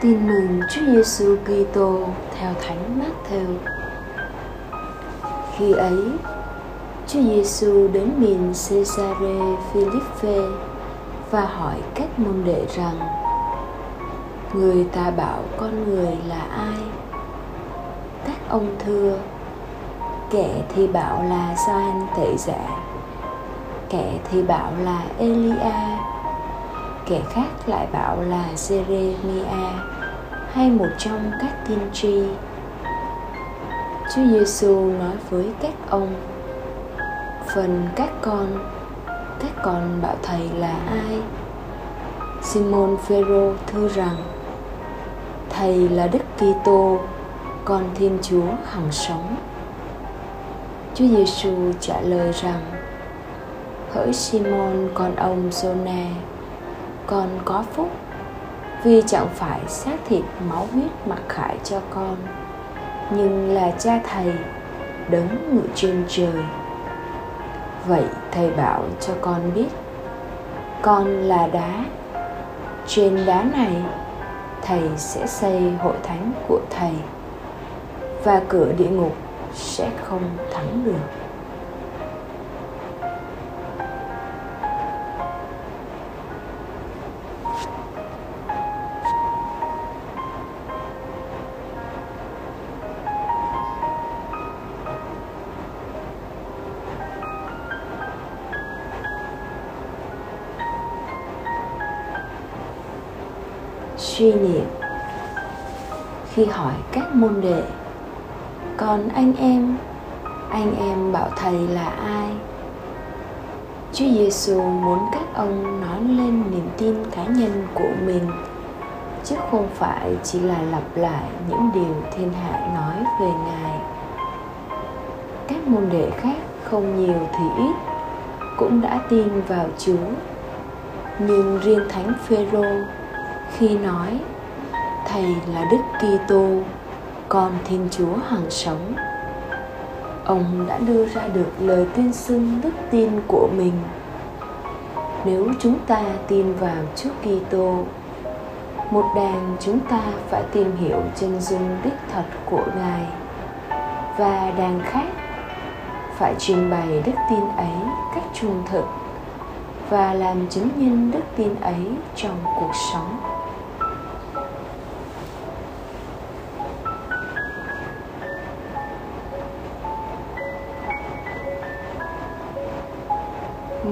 Tin mừng Chúa Giêsu Kitô theo Thánh Matthew. Khi ấy, Chúa Giêsu đến miền Caesarea Philippe và hỏi các môn đệ rằng: Người ta bảo con người là ai? Các ông thưa: Kẻ thì bảo là Gioan Tẩy Giả, kẻ thì bảo là Elia, kẻ khác lại bảo là Jeremia hay một trong các tiên tri. Chúa Giêsu nói với các ông: Phần các con, các con bảo thầy là ai? Simon Phêrô thưa rằng: Thầy là Đức Kitô, con Thiên Chúa hằng sống. Chúa Giêsu trả lời rằng: Hỡi Simon con ông Jonah con có phúc, vì chẳng phải xác thịt máu huyết mặc khải cho con, nhưng là cha thầy đấng ngự trên trời. Vậy thầy bảo cho con biết, con là đá. Trên đá này, thầy sẽ xây hội thánh của thầy, và cửa địa ngục sẽ không thắng được. Suy niệm khi hỏi các môn đệ, còn anh em anh em bảo thầy là ai Chúa Giêsu muốn các ông nói lên niềm tin cá nhân của mình, chứ không phải chỉ là lặp lại những điều thiên hạ nói về Ngài. Các môn đệ khác không nhiều thì ít, cũng đã tin vào Chúa. Nhưng riêng Thánh Phêrô khi nói, thầy là đức kitô, con thiên chúa hàng sống. Ông đã đưa ra được lời tuyên xưng đức tin của mình. Nếu chúng ta tin vào chúa kitô, một đàn chúng ta phải tìm hiểu chân dung đích thật của ngài. Và đàn khác phải trình bày đức tin ấy cách trung thực và làm chứng nhân đức tin ấy trong cuộc sống.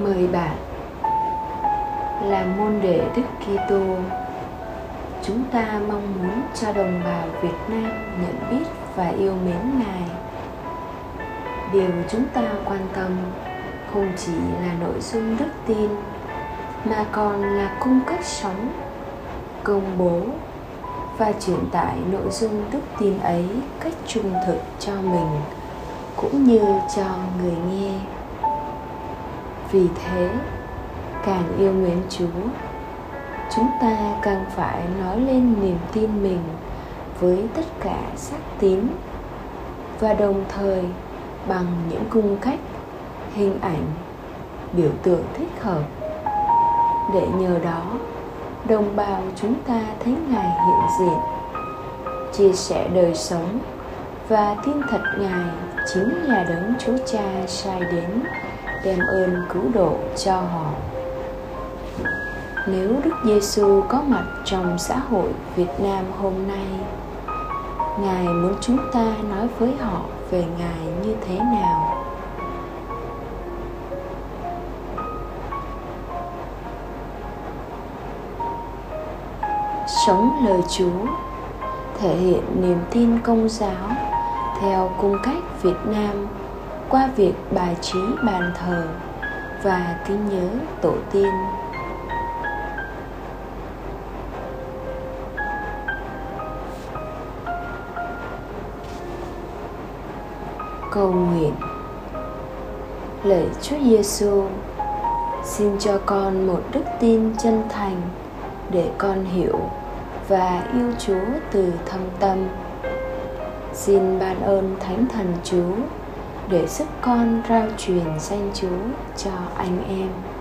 Mời bạn là môn đệ Đức Kitô. Chúng ta mong muốn cho đồng bào Việt Nam nhận biết và yêu mến Ngài. Điều chúng ta quan tâm không chỉ là nội dung đức tin, mà còn là cung cách sống, công bố và truyền tải nội dung đức tin ấy cách trung thực cho mình cũng như cho người nghe vì thế, càng yêu mến chúa, chúng ta càng phải nói lên niềm tin mình với tất cả xác tín và đồng thời bằng những cung cách, hình ảnh, biểu tượng thích hợp. Để nhờ đó, đồng bào chúng ta thấy ngài hiện diện, chia sẻ đời sống và tin thật ngài chính là đấng chúa cha sai đến đem ơn cứu độ cho họ. Nếu Đức Giêsu có mặt trong xã hội Việt Nam hôm nay, Ngài muốn chúng ta nói với họ về Ngài như thế nào? Sống lời Chúa, thể hiện niềm tin công giáo theo cung cách Việt Nam qua việc bài trí bàn thờ và kính nhớ tổ tiên. Cầu nguyện. Lạy Chúa Giêsu xin cho con một đức tin chân thành để con hiểu và yêu Chúa từ thâm tâm. Xin ban ơn thánh thần Chúa để giúp con rao truyền danh Chúa cho anh em.